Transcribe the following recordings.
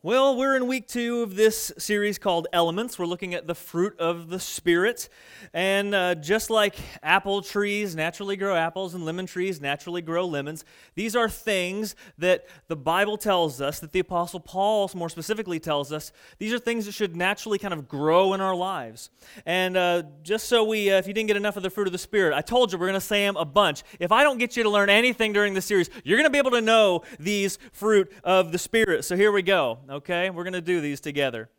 Well, we're in week two of this series called Elements. We're looking at the fruit of the Spirit. And uh, just like apple trees naturally grow apples and lemon trees naturally grow lemons, these are things that the Bible tells us, that the Apostle Paul more specifically tells us, these are things that should naturally kind of grow in our lives. And uh, just so we, uh, if you didn't get enough of the fruit of the Spirit, I told you we're going to say them a bunch. If I don't get you to learn anything during the series, you're going to be able to know these fruit of the Spirit. So here we go okay? We're going to do these together.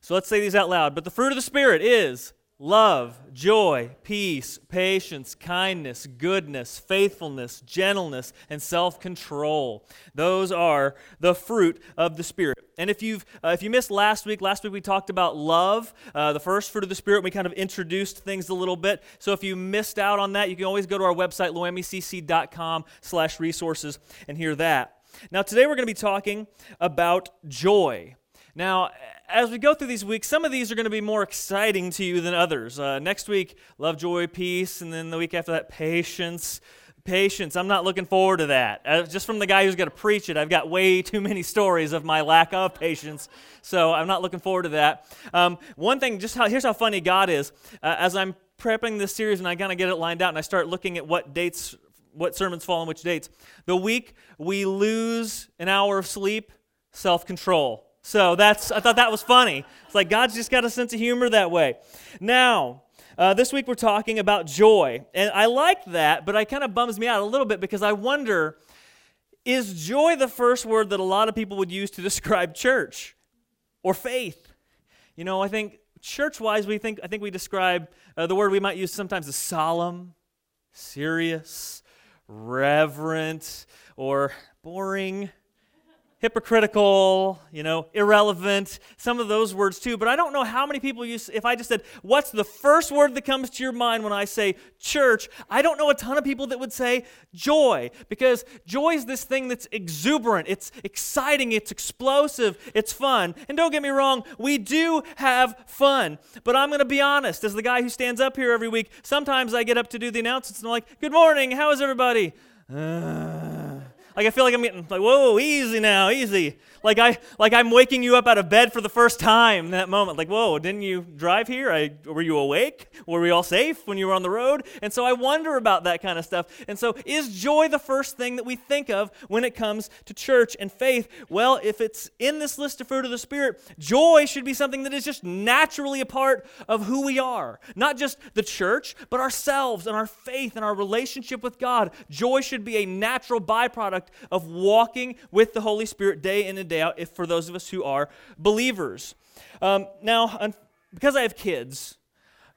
So let's say these out loud. But the fruit of the Spirit is love, joy, peace, patience, kindness, goodness, faithfulness, gentleness, and self-control. Those are the fruit of the Spirit. And if you've uh, if you missed last week, last week we talked about love, uh, the first fruit of the Spirit. We kind of introduced things a little bit. So if you missed out on that, you can always go to our website loamicc.com/resources and hear that. Now, today we're going to be talking about joy. Now, as we go through these weeks, some of these are going to be more exciting to you than others. Uh, next week, love, joy, peace, and then the week after that, patience. Patience. I'm not looking forward to that. Uh, just from the guy who's going to preach it, I've got way too many stories of my lack of patience, so I'm not looking forward to that. Um, one thing, just how here's how funny God is. Uh, as I'm prepping this series and I kind of get it lined out and I start looking at what dates what sermons fall on which dates. The week we lose an hour of sleep, self control. So that's, I thought that was funny. It's like God's just got a sense of humor that way. Now, uh, this week we're talking about joy. And I like that, but it kind of bums me out a little bit because I wonder is joy the first word that a lot of people would use to describe church or faith? You know, I think church wise, we think, I think we describe uh, the word we might use sometimes as solemn, serious, reverent or boring, hypocritical, you know, irrelevant, some of those words too. But I don't know how many people use, if I just said, what's the first word that comes to your mind when I say church? I don't know a ton of people that would say joy because joy is this thing that's exuberant, it's exciting, it's explosive, it's fun. And don't get me wrong, we do have fun. But I'm going to be honest, as the guy who stands up here every week, sometimes I get up to do the announcements and I'm like, good morning, how is everybody? Uh, like I feel like I'm getting like, whoa, easy now, easy. Like I like I'm waking you up out of bed for the first time in that moment. Like, whoa, didn't you drive here? I, were you awake? Were we all safe when you were on the road? And so I wonder about that kind of stuff. And so is joy the first thing that we think of when it comes to church and faith? Well, if it's in this list of fruit of the Spirit, joy should be something that is just naturally a part of who we are. Not just the church, but ourselves and our faith and our relationship with God. Joy should be a natural byproduct of walking with the Holy Spirit day in and day out if, for those of us who are believers. Um, now, because I have kids,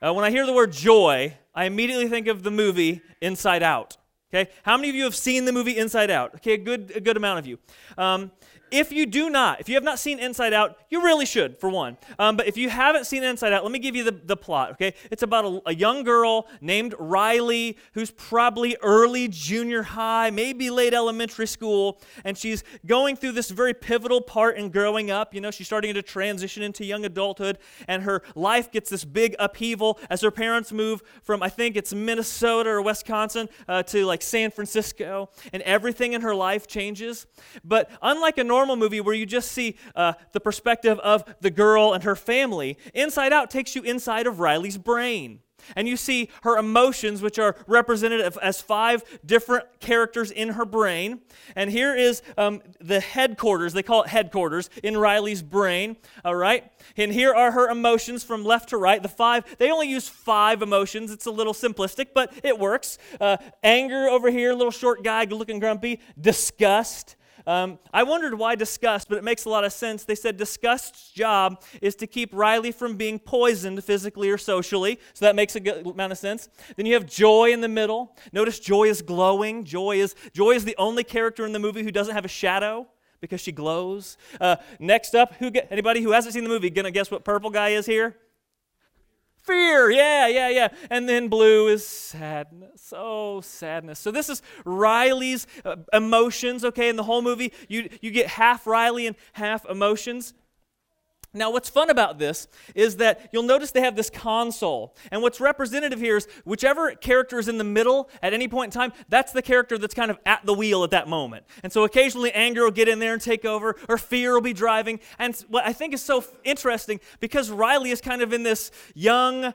uh, when I hear the word joy, I immediately think of the movie Inside Out. Okay, how many of you have seen the movie Inside Out? Okay, a good, a good amount of you. Um, if you do not, if you have not seen Inside Out, you really should, for one. Um, but if you haven't seen Inside Out, let me give you the, the plot, okay? It's about a, a, young girl named Riley who's probably early junior high, maybe late elementary school, and she's going through this very pivotal part in growing up. You know, she's starting to transition into young adulthood, and her life gets this big upheaval as her parents move from, I think it's Minnesota or Wisconsin, uh, to like San Francisco, and everything in her life changes. But unlike a normal normal movie where you just see uh, the perspective of the girl and her family, Inside Out takes you inside of Riley's brain. And you see her emotions, which are represented as five different characters in her brain. And here is um, the headquarters, they call it headquarters, in Riley's brain. All right? And here are her emotions from left to right. The five, they only use five emotions. It's a little simplistic, but it works. Uh, anger over here, little short guy looking grumpy. Disgust. Um, I wondered why disgust, but it makes a lot of sense. They said disgust's job is to keep Riley from being poisoned physically or socially, so that makes a good amount of sense. Then you have joy in the middle. Notice joy is glowing. Joy is joy is the only character in the movie who doesn't have a shadow because she glows. Uh, next up, who anybody who hasn't seen the movie gonna guess what purple guy is here? Fear, yeah, yeah, yeah. And then blue is sadness. Oh, sadness. So this is Riley's uh, emotions, okay? In the whole movie, you, you get half Riley and half emotions. Now, what's fun about this is that you'll notice they have this console. And what's representative here is whichever character is in the middle at any point in time, that's the character that's kind of at the wheel at that moment. And so occasionally anger will get in there and take over, or fear will be driving. And what I think is so interesting, because Riley is kind of in this young,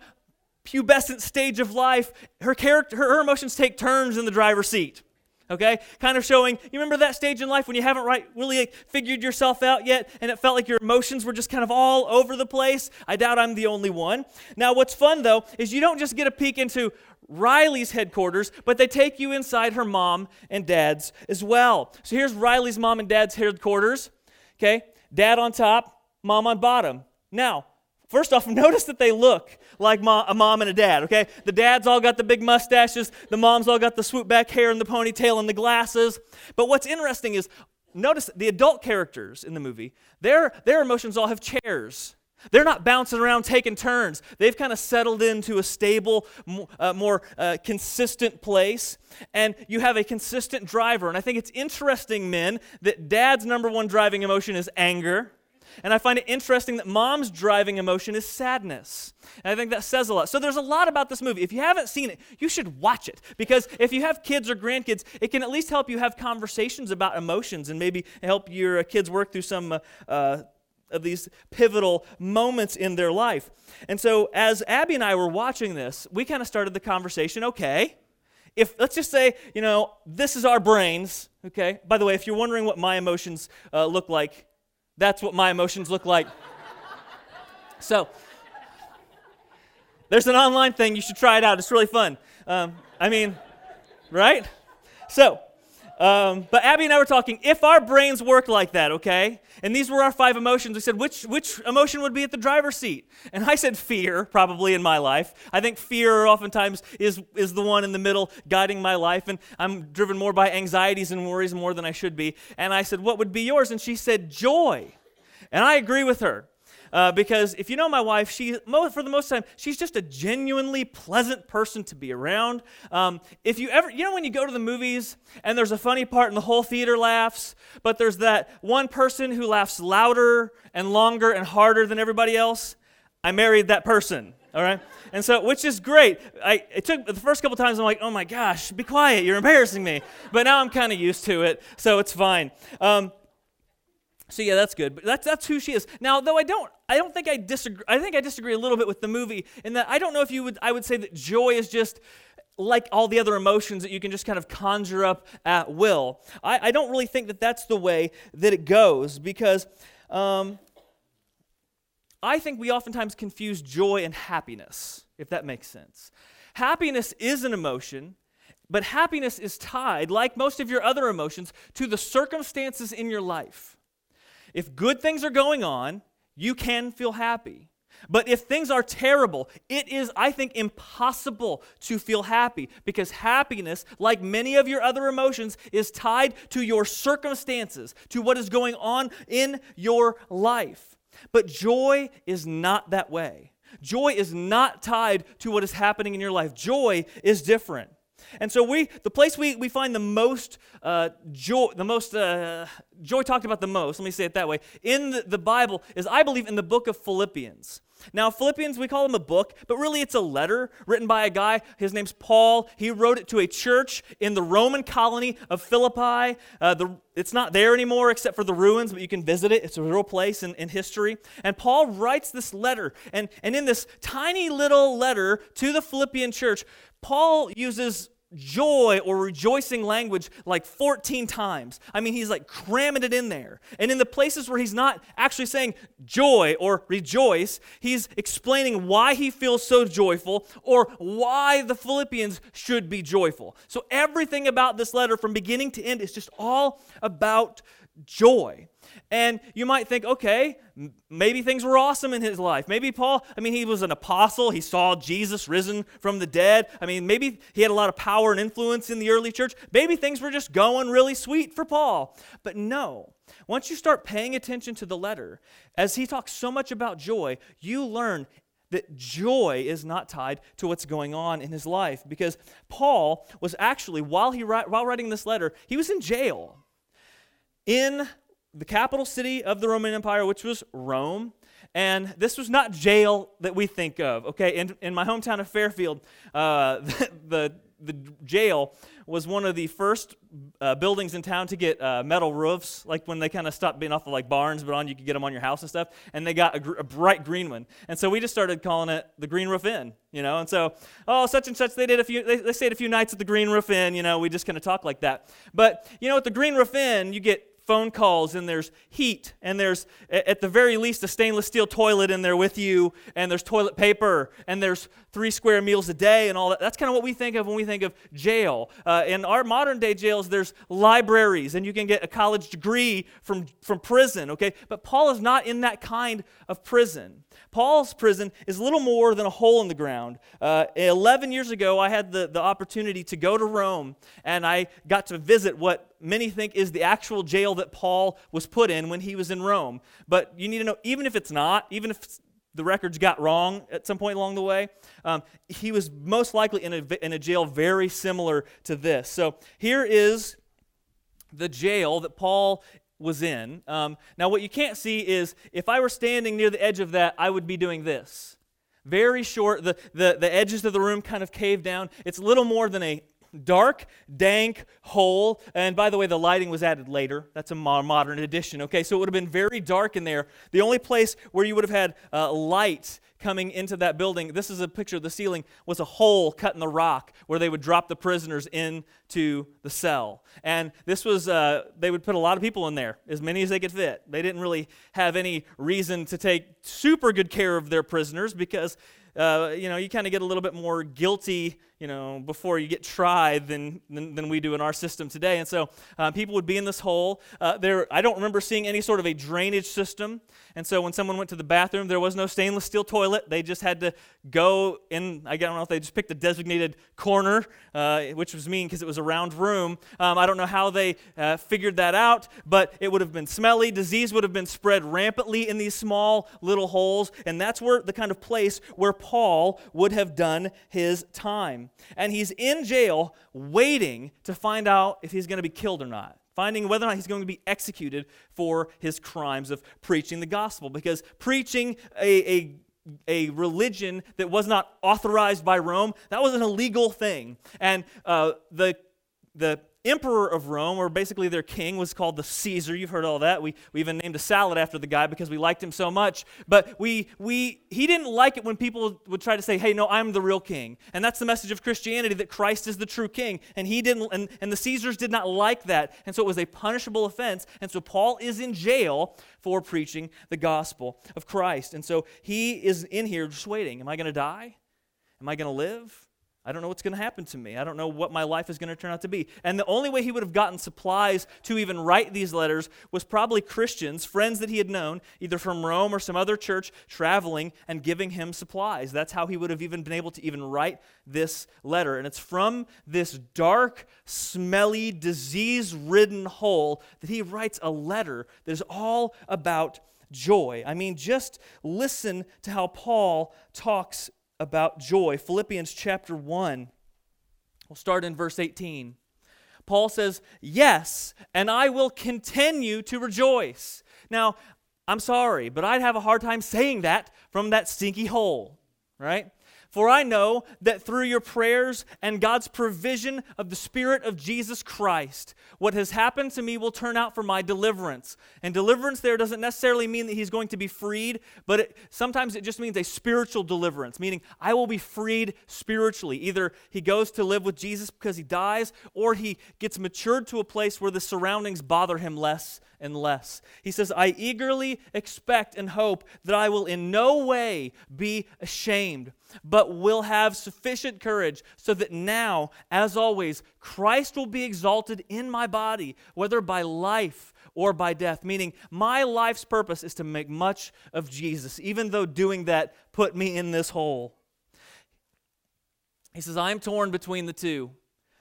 pubescent stage of life, her character, her, emotions take turns in the driver's seat okay? Kind of showing you remember that stage in life when you haven't right really figured yourself out yet and it felt like your emotions were just kind of all over the place? I doubt i'm the only one. Now what's fun though is you don't just get a peek into riley's headquarters but they take you inside her mom and dad's as well. So here's riley's mom and dad's headquarters okay? Dad on top mom on bottom. Now First off, notice that they look like a mom and a dad, okay? The dad's all got the big mustaches, the mom's all got the swoop back hair and the ponytail and the glasses. But what's interesting is notice the adult characters in the movie, their, their emotions all have chairs. They're not bouncing around taking turns. They've kind of settled into a stable, uh, more uh, consistent place. And you have a consistent driver. And I think it's interesting, men, that dad's number one driving emotion is anger. And I find it interesting that mom's driving emotion is sadness. And I think that says a lot. So there's a lot about this movie. If you haven't seen it, you should watch it. Because if you have kids or grandkids, it can at least help you have conversations about emotions and maybe help your uh, kids work through some. Uh, uh, of these pivotal moments in their life. And so, as Abby and I were watching this, we kind of started the conversation okay, if let's just say, you know, this is our brains, okay? By the way, if you're wondering what my emotions uh, look like, that's what my emotions look like. so, there's an online thing. You should try it out. It's really fun. Um, I mean, right? So, um, but Abby and I were talking, if our brains work like that, okay? And these were our five emotions. We said, which, which emotion would be at the driver's seat? And I said fear, probably in my life. I think fear oftentimes is, is the one in the middle guiding my life. And I'm driven more by anxieties and worries more than I should be. And I said, what would be yours? And she said, joy. And I agree with her. Uh, because if you know my wife, she for the most time she's just a genuinely pleasant person to be around. Um, if you ever, you know, when you go to the movies and there's a funny part and the whole theater laughs, but there's that one person who laughs louder and longer and harder than everybody else. I married that person. All right, and so which is great. I it took the first couple times I'm like, oh my gosh, be quiet, you're embarrassing me. But now I'm kind of used to it, so it's fine. Um, so yeah, that's good. But that's that's who she is. Now, though I don't I don't think I disagree I think I disagree a little bit with the movie in that I don't know if you would I would say that joy is just like all the other emotions that you can just kind of conjure up at will. I, I don't really think that that's the way that it goes because um, I think we oftentimes confuse joy and happiness, if that makes sense. Happiness is an emotion, but happiness is tied, like most of your other emotions, to the circumstances in your life. If good things are going on, you can feel happy. But if things are terrible, it is, I think, impossible to feel happy because happiness, like many of your other emotions, is tied to your circumstances, to what is going on in your life. But joy is not that way. Joy is not tied to what is happening in your life. Joy is different. And so we, the place we, we find the most uh, joy, the most uh, joy talked about the most, let me say it that way, in the, the Bible is, I believe, in the book of Philippians. Now, Philippians, we call them a book, but really it's a letter written by a guy. His name's Paul. He wrote it to a church in the Roman colony of Philippi. Uh, the, it's not there anymore except for the ruins, but you can visit it. It's a real place in, in history. And Paul writes this letter. And, and in this tiny little letter to the Philippian church, Paul uses joy or rejoicing language like 14 times. I mean, he's like cramming it in there. And in the places where he's not actually saying joy or rejoice, he's explaining why he feels so joyful or why the Philippians should be joyful. So everything about this letter from beginning to end is just all about joy. And you might think, okay, maybe things were awesome in his life. Maybe Paul, I mean, he was an apostle. He saw Jesus risen from the dead. I mean, maybe he had a lot of power and influence in the early church. Maybe things were just going really sweet for Paul. But no, once you start paying attention to the letter, as he talks so much about joy, you learn that joy is not tied to what's going on in his life because Paul was actually while he while writing this letter, he was in jail in the capital city of the Roman Empire, which was Rome. And this was not jail that we think of, okay? In, in my hometown of Fairfield, uh, the, the, the jail was one of the first uh, buildings in town to get uh, metal roofs, like when they kind of stopped being off of like barns, but on you could get them on your house and stuff. And they got a, gr- a, bright green one, and so we just started calling it the Green Roof Inn, you know. And so, oh, such and such, they did a few, they, they stayed a few nights at the Green Roof Inn, you know. We just kind of talk like that. But you know, at the Green Roof Inn, you get phone calls and there's heat and there's at the very least a stainless steel toilet in there with you and there's toilet paper and there's three square meals a day and all that. That's kind of what we think of when we think of jail. Uh, in our modern day jails there's libraries and you can get a college degree from from prison okay? But paul is not in that kind of prison Paul's prison is little more than a hole in the ground. Uh, 11 years ago, I had the, the opportunity to go to Rome, and I got to visit what many think is the actual jail that Paul was put in when he was in Rome. But you need to know, even if it's not, even if the records got wrong at some point along the way, um, he was most likely in a, in a jail very similar to this. So here is the jail that Paul was in. Um, now, what you can't see is if I were standing near the edge of that, I would be doing this. Very short, the, the, the edges of the room kind of cave down. It's little more than a dark, dank hole. And by the way, the lighting was added later. That's a modern addition. Okay, so it would have been very dark in there. The only place where you would have had uh, light coming into that building, this is a picture of the ceiling, was a hole cut in the rock where they would drop the prisoners into the cell. And this was, uh, they would put a lot of people in there, as many as they could fit. They didn't really have any reason to take super good care of their prisoners because uh, you know, you kind of get a little bit more guilty, you know, before you get tried than, than, than we do in our system today. And so uh, people would be in this hole. Uh, there, I don't remember seeing any sort of a drainage system. And so when someone went to the bathroom, there was no stainless steel toilet. They just had to go in, I don't know if they just picked a designated corner, uh, which was mean because it was a round room. Um, I don't know how they uh, figured that out, but it would have been smelly. Disease would have been spread rampantly in these small little holes. And that's where the kind of place where Paul would have done his time. And he's in jail waiting to find out if he's going to be killed or not finding whether or not he's going to be executed for his crimes of preaching the gospel. Because preaching a, a, a religion that was not authorized by Rome, that was an illegal thing. And uh, the, the emperor of Rome, or basically their king, was called the Caesar. You've heard all that. We, we even named a salad after the guy because we liked him so much. But we, we, he didn't like it when people would try to say, hey, no, I'm the real king. And that's the message of Christianity that Christ is the true king. And he didn't, and, and the Caesars did not like that. And so it was a punishable offense. And so Paul is in jail for preaching the gospel of Christ. And so he is in here just waiting. Am I going to die? Am I going to live? I don't know what's going to happen to me. I don't know what my life is going to turn out to be. And the only way he would have gotten supplies to even write these letters was probably Christians, friends that he had known, either from Rome or some other church, traveling and giving him supplies. That's how he would have even been able to even write this letter. And it's from this dark, smelly, disease ridden hole that he writes a letter that is all about joy. I mean, just listen to how Paul talks about joy. Philippians chapter 1. We'll start in verse 18. Paul says, Yes, and I will continue to rejoice. Now, I'm sorry, but I'd have a hard time saying that from that stinky hole, right? For I know that through your prayers and God's provision of the Spirit of Jesus Christ, what has happened to me will turn out for my deliverance. And deliverance there doesn't necessarily mean that he's going to be freed, but it, sometimes it just means a spiritual deliverance, meaning I will be freed spiritually. Either he goes to live with Jesus because he dies, or he gets matured to a place where the surroundings bother him less and less. He says, I eagerly expect and hope that I will in no way be ashamed, but will have sufficient courage so that now, as always, Christ will be exalted in my body, whether by life or by death. Meaning, my life's purpose is to make much of Jesus, even though doing that put me in this hole. He says, I am torn between the two.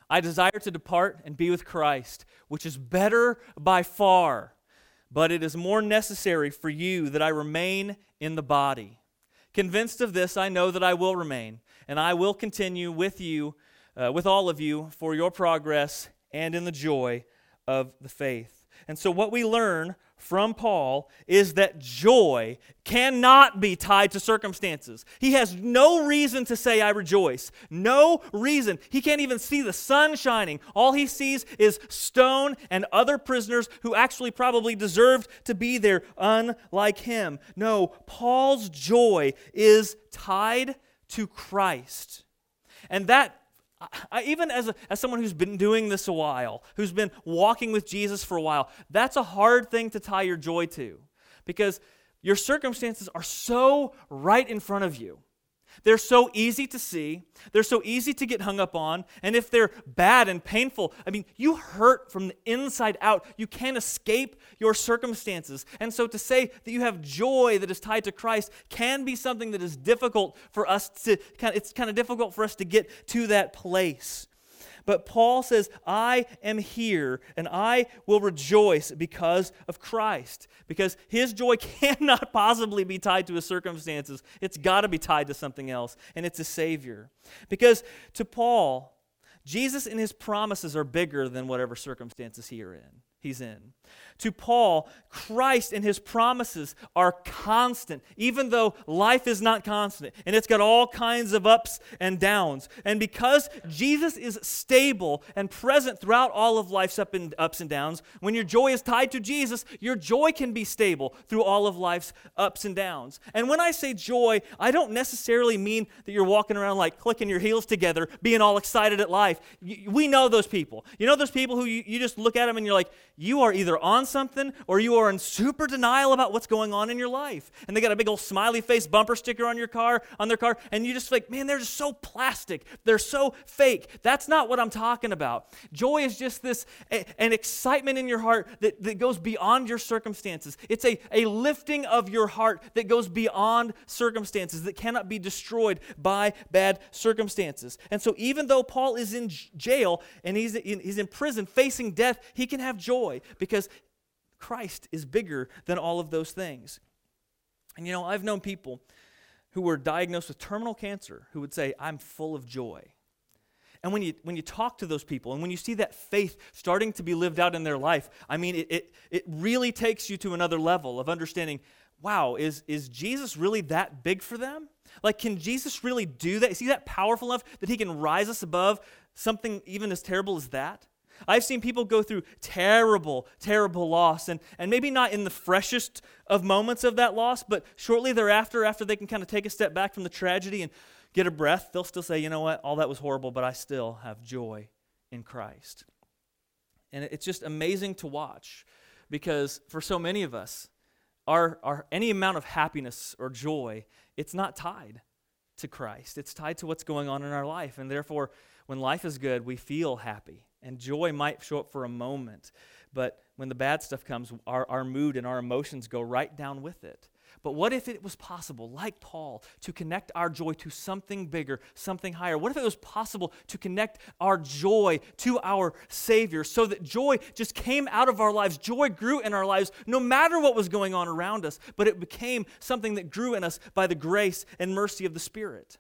I desire to depart and be with Christ, which is better by far. But it is more necessary for you that I remain in the body. Convinced of this, I know that I will remain, and I will continue with you, uh, with all of you, for your progress and in the joy of the faith And so, what we learn from Paul is that joy cannot be tied to circumstances. He has no reason to say, I rejoice. No reason. He can't even see the sun shining. All he sees is stone and other prisoners who actually probably deserved to be there, unlike him. No, Paul's joy is tied to Christ. And that I, even as, a, as someone who's been doing this a while, who's been walking with Jesus for a while, that's a hard thing to tie your joy to because your circumstances are so right in front of you. They're so easy to see, they're so easy to get hung up on, and if they're bad and painful, I mean, you hurt from the inside out. You can't escape your circumstances. And so to say that you have joy that is tied to Christ can be something that is difficult for us to it's kind of difficult for us to get to that place. But Paul says, I am here and I will rejoice because of Christ. Because his joy cannot possibly be tied to his circumstances. It's got to be tied to something else, and it's a Savior. Because to Paul, Jesus and his promises are bigger than whatever circumstances he are in he's in. To Paul, Christ and his promises are constant, even though life is not constant and it's got all kinds of ups and downs. And because Jesus is stable and present throughout all of life's up and, ups and downs, when your joy is tied to Jesus, your joy can be stable through all of life's ups and downs. And when I say joy, I don't necessarily mean that you're walking around like clicking your heels together, being all excited at life. We know those people. You know those people who you, you just look at them and you're like, you are either on something or you are in super denial about what's going on in your life. And they got a big old smiley face bumper sticker on your car, on their car, and you just like, man, they're just so plastic. They're so fake. That's not what I'm talking about. Joy is just this a, an excitement in your heart that, that goes beyond your circumstances. It's a, a lifting of your heart that goes beyond circumstances that cannot be destroyed by bad circumstances. And so even though Paul is in jail and he's in, he's in prison facing death, he can have joy because Christ is bigger than all of those things. And you know, I've known people who were diagnosed with terminal cancer who would say, I'm full of joy. And when you, when you talk to those people and when you see that faith starting to be lived out in their life, I mean, it, it, it really takes you to another level of understanding wow, is, is Jesus really that big for them? Like, can Jesus really do that? Is he that powerful enough that he can rise us above something even as terrible as that? I've seen people go through terrible, terrible loss, and, and maybe not in the freshest of moments of that loss, but shortly thereafter, after they can kind of take a step back from the tragedy and get a breath, they'll still say, you know what, all that was horrible, but I still have joy in Christ. And it's just amazing to watch because for so many of us, our, our, any amount of happiness or joy, it's not tied to Christ. It's tied to what's going on in our life. And therefore, when life is good, we feel happy. And joy might show up for a moment, but when the bad stuff comes, our, our mood and our emotions go right down with it. But what if it was possible, like Paul, to connect our joy to something bigger, something higher? What if it was possible to connect our joy to our Savior so that joy just came out of our lives? Joy grew in our lives no matter what was going on around us, but it became something that grew in us by the grace and mercy of the Spirit.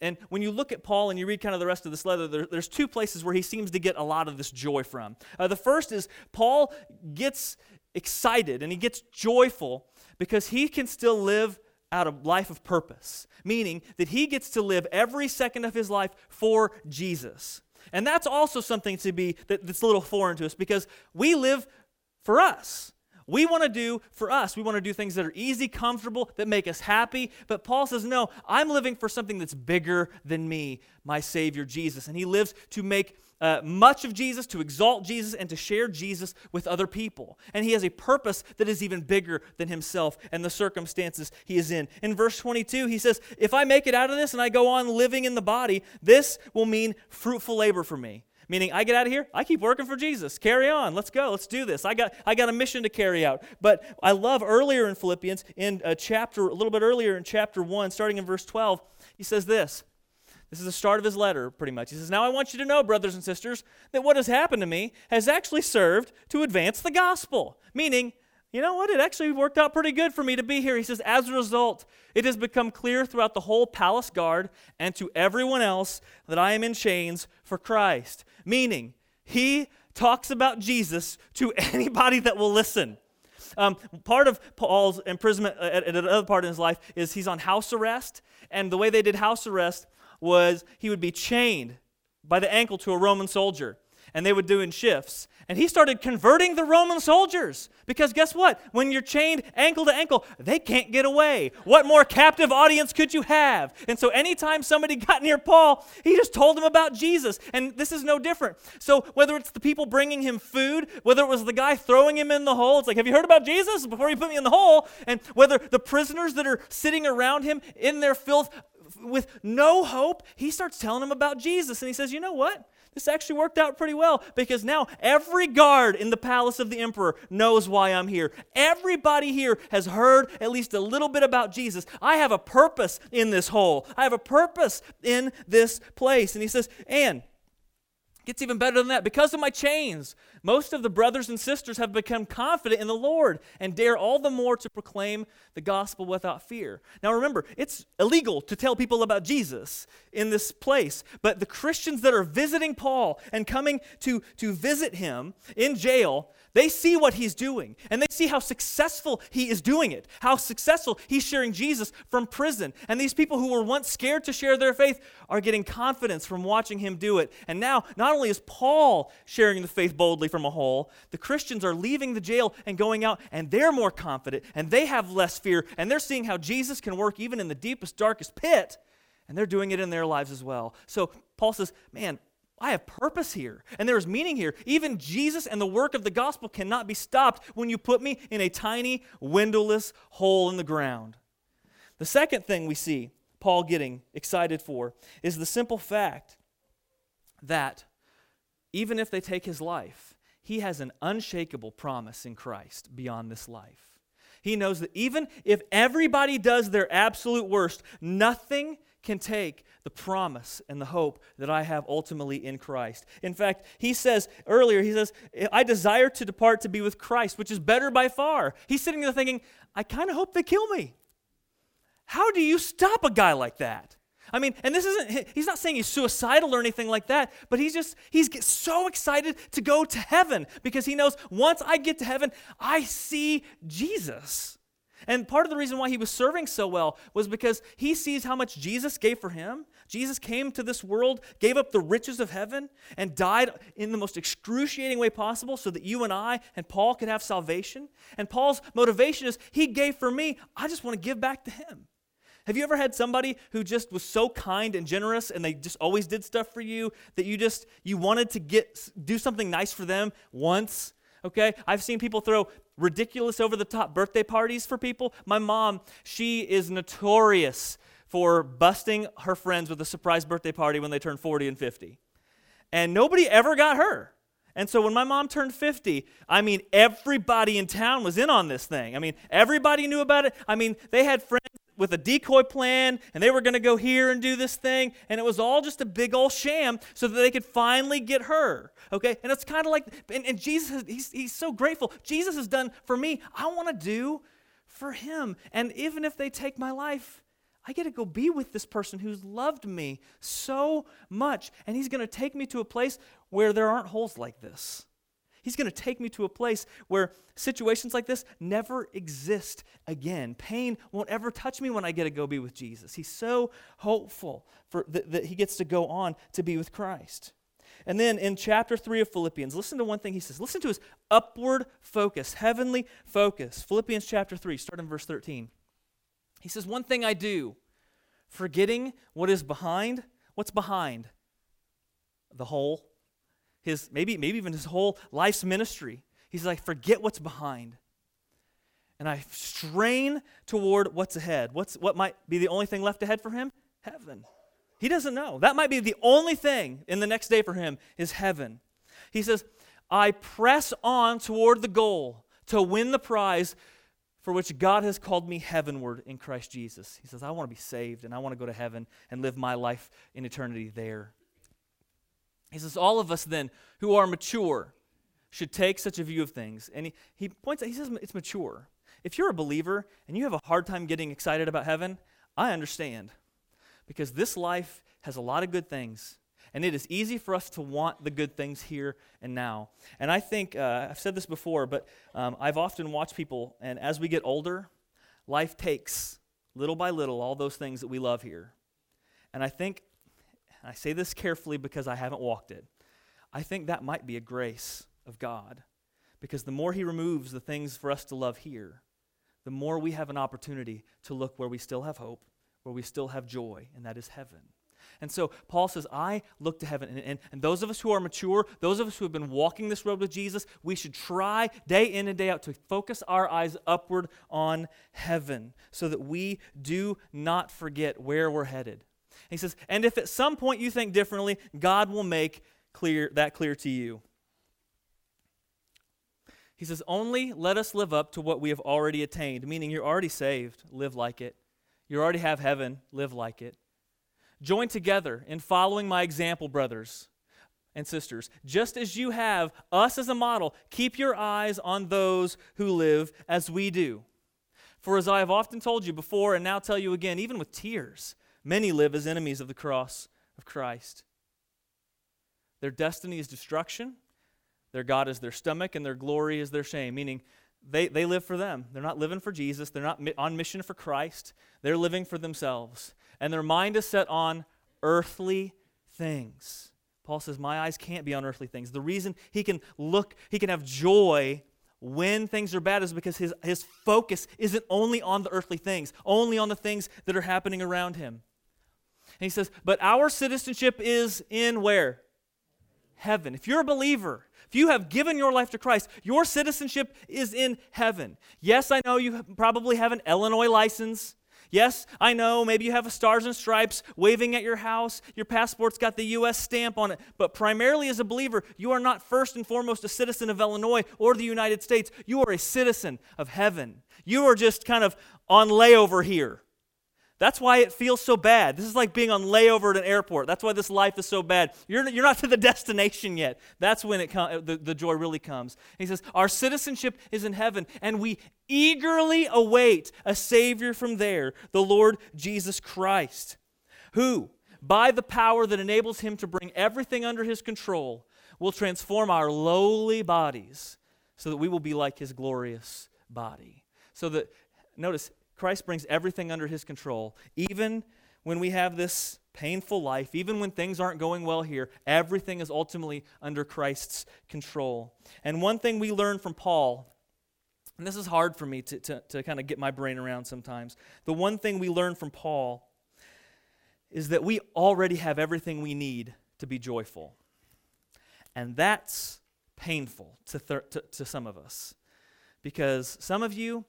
And when you look at Paul and you read kind of the rest of this letter, there, there's two places where he seems to get a lot of this joy from. Uh, the first is Paul gets excited and he gets joyful because he can still live out a life of purpose, meaning that he gets to live every second of his life for Jesus. And that's also something to be that, that's a little foreign to us because we live for us. We want to do for us, we want to do things that are easy, comfortable, that make us happy. But Paul says, no, I'm living for something that's bigger than me, my Savior Jesus. And he lives to make uh, much of Jesus, to exalt Jesus, and to share Jesus with other people. And he has a purpose that is even bigger than himself and the circumstances he is in. In verse 22, he says, If I make it out of this and I go on living in the body, this will mean fruitful labor for me. Meaning, I get out of here, I keep working for Jesus. Carry on. Let's go. Let's do this. I got, I got a mission to carry out. But I love earlier in Philippians, in a chapter, a little bit earlier in chapter 1, starting in verse 12, he says this. This is the start of his letter, pretty much. He says, Now I want you to know, brothers and sisters, that what has happened to me has actually served to advance the gospel. Meaning, you know what? It actually worked out pretty good for me to be here. He says, as a result, it has become clear throughout the whole palace guard and to everyone else that I am in chains for Christ. Meaning, he talks about Jesus to anybody that will listen. Um, part of Paul's imprisonment uh, at, at another part in his life is he's on house arrest, and the way they did house arrest was he would be chained by the ankle to a Roman soldier, and they would do in shifts. And he started converting the Roman soldiers. Because guess what? When you're chained ankle to ankle, they can't get away. What more captive audience could you have? And so anytime somebody got near Paul, he just told them about Jesus. And this is no different. So whether it's the people bringing him food, whether it was the guy throwing him in the hole, it's like, have you heard about Jesus before you put me in the hole? And whether the prisoners that are sitting around him in their filth with no hope, he starts telling them about Jesus. And he says, you know what? This actually worked out pretty well because now every guard in the palace of the emperor knows why I'm here. Everybody here has heard at least a little bit about Jesus. I have a purpose in this hole, I have a purpose in this place. And he says, and Gets even better than that. Because of my chains, most of the brothers and sisters have become confident in the Lord and dare all the more to proclaim the gospel without fear. Now remember, it's illegal to tell people about Jesus in this place, but the Christians that are visiting Paul and coming to, to visit him in jail, they see what he's doing and they see how successful he is doing it, how successful he's sharing Jesus from prison. And these people who were once scared to share their faith are getting confidence from watching him do it. And now, not only is Paul sharing the faith boldly from a hole, the Christians are leaving the jail and going out, and they're more confident and they have less fear, and they're seeing how Jesus can work even in the deepest, darkest pit. And they're doing it in their lives as well. So Paul says, Man, I have purpose here, and there is meaning here. Even Jesus and the work of the gospel cannot be stopped when you put me in a tiny, windowless hole in the ground. The second thing we see Paul getting excited for is the simple fact that even if they take his life, he has an unshakable promise in Christ beyond this life. He knows that even if everybody does their absolute worst, nothing can take the promise and the hope that I have ultimately in Christ. In fact, he says earlier, he says, I desire to depart to be with Christ, which is better by far. He's sitting there thinking, I kind of hope they kill me. How do you stop a guy like that? I mean, and this isn't, he's not saying he's suicidal or anything like that, but he's just, he's so excited to go to heaven because he knows once I get to heaven, I see Jesus. And part of the reason why he was serving so well was because he sees how much Jesus gave for him. Jesus came to this world, gave up the riches of heaven, and died in the most excruciating way possible so that you and I and Paul could have salvation. And Paul's motivation is he gave for me, I just want to give back to him. Have you ever had somebody who just was so kind and generous and they just always did stuff for you that you just you wanted to get do something nice for them once okay? I've seen people throw ridiculous over the top birthday parties for people. My mom, she is notorious for busting her friends with a surprise birthday party when they turn 40 and 50. And nobody ever got her. And so when my mom turned 50, I mean, everybody in town was in on this thing. I mean, everybody knew about it. I mean, they had friends with a decoy plan and they were going to go here and do this thing and it was all just a big old sham so that they could finally get her okay and it's kind of like and, and jesus he's, he's so grateful jesus has done for me i want to do for him and even if they take my life I get to go be with this person who's loved me so much. And he's going to take me to a place where there aren't holes like this. He's going to take me to a place where situations like this never exist again. Pain won't ever touch me when I get to go be with Jesus. He's so hopeful for th- that he gets to go on to be with Christ. And then in chapter 3 of Philippians, listen to one thing he says. Listen to his upward focus, heavenly focus. Philippians chapter 3, starting in verse 13. He says, One thing I do, forgetting what is behind. What's behind? The hole his maybe maybe even his whole life's ministry. He's like, forget what's behind. And I strain toward what's ahead. What's what might be the only thing left ahead for him? Heaven. He doesn't know. That might be the only thing in the next day for him is heaven. He says, I press on toward the goal to win the prize for which God has called me heavenward in Christ Jesus. He says, I want to be saved and I want to go to heaven and live my life in eternity there. He says, All of us then who are mature should take such a view of things. And he, he points out, he says it's mature. If you're a believer and you have a hard time getting excited about heaven, I understand. Because this life has a lot of good things. And it is easy for us to want the good things here and now. And I think, uh, I've said this before, but um, I've often watched people, and as we get older, life takes little by little all those things that we love here. And I think, I say this carefully because I haven't walked it, I think that might be a grace of God. Because the more He removes the things for us to love here, the more we have an opportunity to look where we still have hope, where we still have joy, and that is heaven. And so Paul says, I look to heaven. And, and, and, those of us who are mature, those of us who have been walking this road with Jesus, we should try day in and day out to focus our eyes upward on heaven so that we do not forget where we're headed. He says, and if at some point you think differently, God will make clear that clear to you. He says, only let us live up to what we have already attained, meaning you're already saved, live like it. You already have heaven, live like it. Join together in following my example, brothers and sisters. Just as you have us as a model, keep your eyes on those who live as we do. For as I have often told you before and now tell you again, even with tears, many live as enemies of the cross of Christ. Their destiny is destruction, their God is their stomach, and their glory is their shame, meaning they, they live for them. They're not living for Jesus. They're not on mission for Christ. They're living for themselves. And their mind is set on earthly things. Paul says, My eyes can't be on earthly things. The reason he can look, he can have joy when things are bad is because his, his focus isn't only on the earthly things, only on the things that are happening around him. And he says, But our citizenship is in where? Heaven. If you're a believer, if you have given your life to Christ, your citizenship is in heaven. Yes, I know you probably have an Illinois license. Yes, I know maybe you have a stars and stripes waving at your house. Your passport's got the U.S. stamp on it. But primarily as a believer, you are not first and foremost a citizen of Illinois or the United States. You are a citizen of heaven. You are just kind of on layover here. That's why it feels so bad. This is like being on layover at an airport. That's why this life is so bad. You're, you're not to the destination yet. That's when it com- the, the joy really comes. He says, Our citizenship is in heaven, and we eagerly await a Savior from there, the Lord Jesus Christ, who, by the power that enables him to bring everything under his control, will transform our lowly bodies so that we will be like his glorious body. So that, notice, Christ brings everything under his control. Even when we have this painful life, even when things aren't going well here, everything is ultimately under Christ's control. And one thing we learn from Paul, and this is hard for me to, to, to kind of get my brain around sometimes, the one thing we learn from Paul is that we already have everything we need to be joyful. And that's painful to, th- to, to some of us. Because some of you,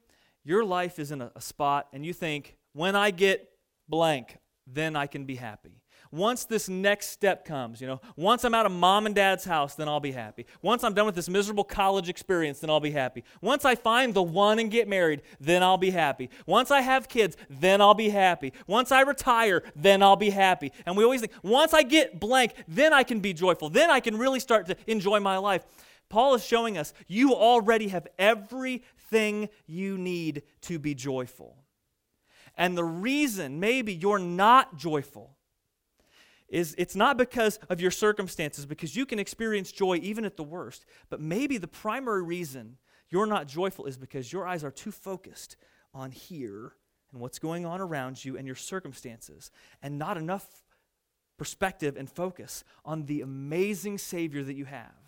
your life is in a, a spot and you think, when I get blank, then I can be happy. Once this next step comes, you know, once I'm out of mom and dad's house, then I'll be happy. Once I'm done with this miserable college experience, then I'll be happy. Once I find the one and get married, then I'll be happy. Once I have kids, then I'll be happy. Once I retire, then I'll be happy. And we always think, once I get blank, then I can be joyful. Then I can really start to enjoy my life. Paul is showing us you already have everything you need to be joyful. And the reason maybe you're not joyful is it's not because of your circumstances, because you can experience joy even at the worst. But maybe the primary reason you're not joyful is because your eyes are too focused on here and what's going on around you and your circumstances, and not enough perspective and focus on the amazing Savior that you have.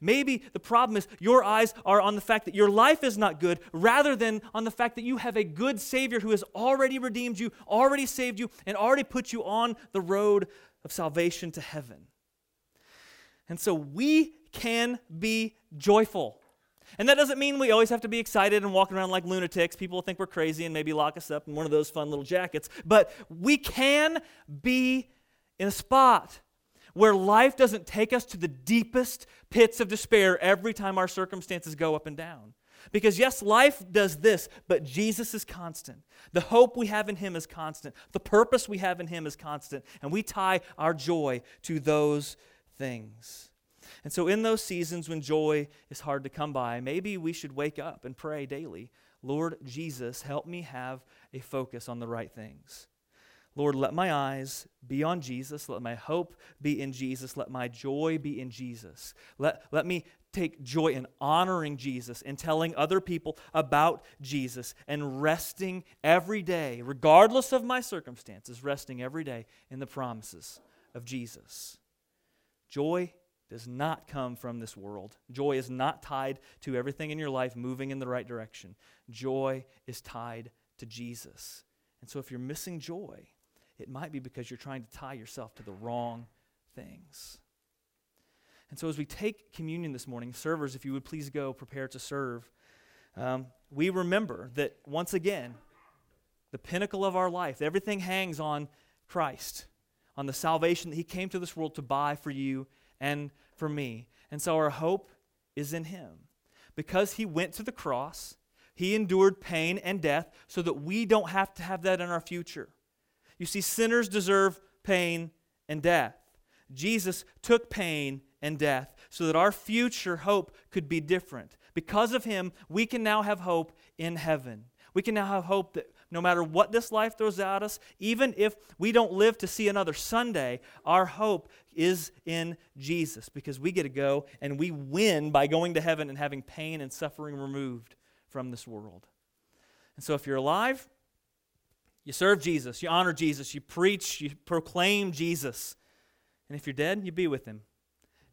Maybe the problem is your eyes are on the fact that your life is not good rather than on the fact that you have a good Savior who has already redeemed you, already saved you, and already put you on the road of salvation to heaven. And so we can be joyful. And that doesn't mean we always have to be excited and walking around like lunatics. People think we're crazy and maybe lock us up in one of those fun little jackets. But we can be in a spot where life doesn't take us to the deepest pits of despair every time our circumstances go up and down. Because, yes, life does this, but Jesus is constant. The hope we have in Him is constant. The purpose we have in Him is constant. And we tie our joy to those things. And so, in those seasons when joy is hard to come by, maybe we should wake up and pray daily Lord Jesus, help me have a focus on the right things. Lord, let my eyes be on Jesus. Let my hope be in Jesus. Let my joy be in Jesus. Let, let me take joy in honoring Jesus and telling other people about Jesus and resting every day, regardless of my circumstances, resting every day in the promises of Jesus. Joy does not come from this world. Joy is not tied to everything in your life moving in the right direction. Joy is tied to Jesus. And so if you're missing joy, it might be because you're trying to tie yourself to the wrong things. And so, as we take communion this morning, servers, if you would please go prepare to serve, um, we remember that once again, the pinnacle of our life, everything hangs on Christ, on the salvation that He came to this world to buy for you and for me. And so, our hope is in Him. Because He went to the cross, He endured pain and death so that we don't have to have that in our future. You see, sinners deserve pain and death. Jesus took pain and death so that our future hope could be different. Because of him, we can now have hope in heaven. We can now have hope that no matter what this life throws at us, even if we don't live to see another Sunday, our hope is in Jesus because we get to go and we win by going to heaven and having pain and suffering removed from this world. And so if you're alive, you serve Jesus, you honor Jesus, you preach, you proclaim Jesus. And if you're dead, you be with him.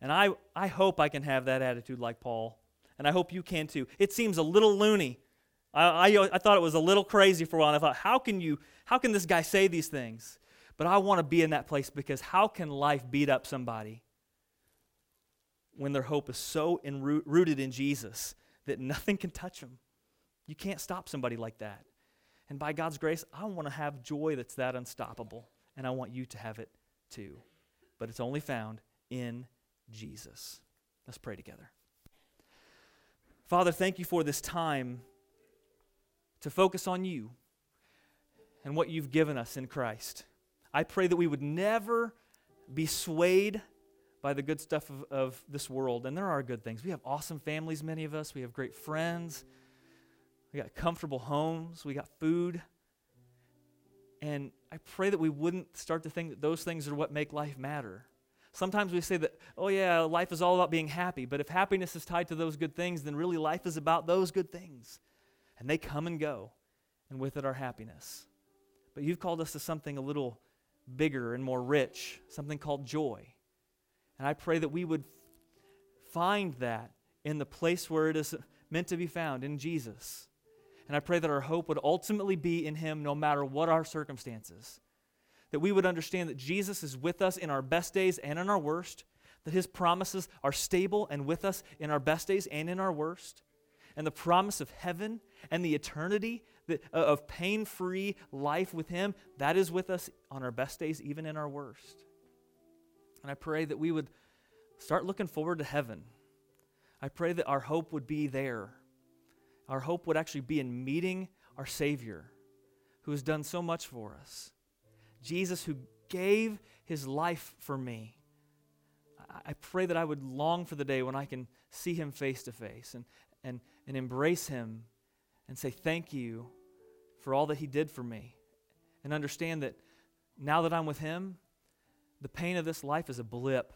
And I, I hope I can have that attitude like Paul. And I hope you can too. It seems a little loony. I, I, I thought it was a little crazy for a while. And I thought, how can you, how can this guy say these things? But I want to be in that place because how can life beat up somebody when their hope is so in, rooted in Jesus that nothing can touch them? You can't stop somebody like that. And by God's grace, I want to have joy that's that unstoppable. And I want you to have it too. But it's only found in Jesus. Let's pray together. Father, thank you for this time to focus on you and what you've given us in Christ. I pray that we would never be swayed by the good stuff of, of this world. And there are good things. We have awesome families, many of us. We have great friends. We got comfortable homes, we got food. And I pray that we wouldn't start to think that those things are what make life matter. Sometimes we say that, oh, yeah, life is all about being happy. But if happiness is tied to those good things, then really life is about those good things. And they come and go, and with it, our happiness. But you've called us to something a little bigger and more rich, something called joy. And I pray that we would find that in the place where it is meant to be found, in Jesus. And I pray that our hope would ultimately be in Him no matter what our circumstances. That we would understand that Jesus is with us in our best days and in our worst, that His promises are stable and with us in our best days and in our worst. And the promise of heaven and the eternity uh, of pain free life with Him, that is with us on our best days, even in our worst. And I pray that we would start looking forward to heaven. I pray that our hope would be there our hope would actually be in meeting our Savior who has done so much for us. Jesus, who gave his life for me. I pray that I would long for the day when I can see him face to face and, and, and embrace him and say thank you for all that he did for me. And understand that now that I'm with him, the pain of this life is a blip.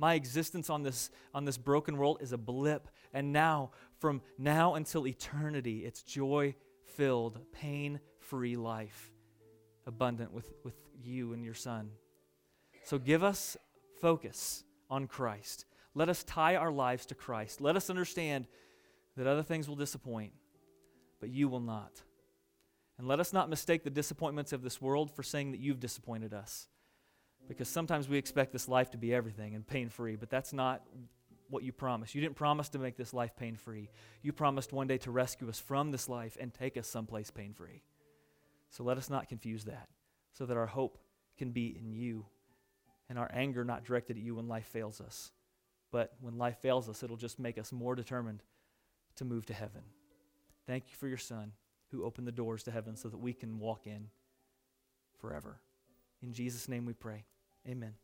My existence on this, on this broken world is a blip. And now, from now until eternity, it's joy filled, pain free life, abundant with, with you and your Son. So give us focus on Christ. Let us tie our lives to Christ. Let us understand that other things will disappoint, but you will not. And let us not mistake the disappointments of this world for saying that you've disappointed us. Because sometimes we expect this life to be everything and pain free, but that's not what you promised. You didn't promise to make this life pain free. You promised one day to rescue us from this life and take us someplace pain free. So let us not confuse that, so that our hope can be in you and our anger not directed at you when life fails us. But when life fails us, it'll just make us more determined to move to heaven. Thank you for your Son who opened the doors to heaven so that we can walk in forever. In Jesus' name we pray. Amen.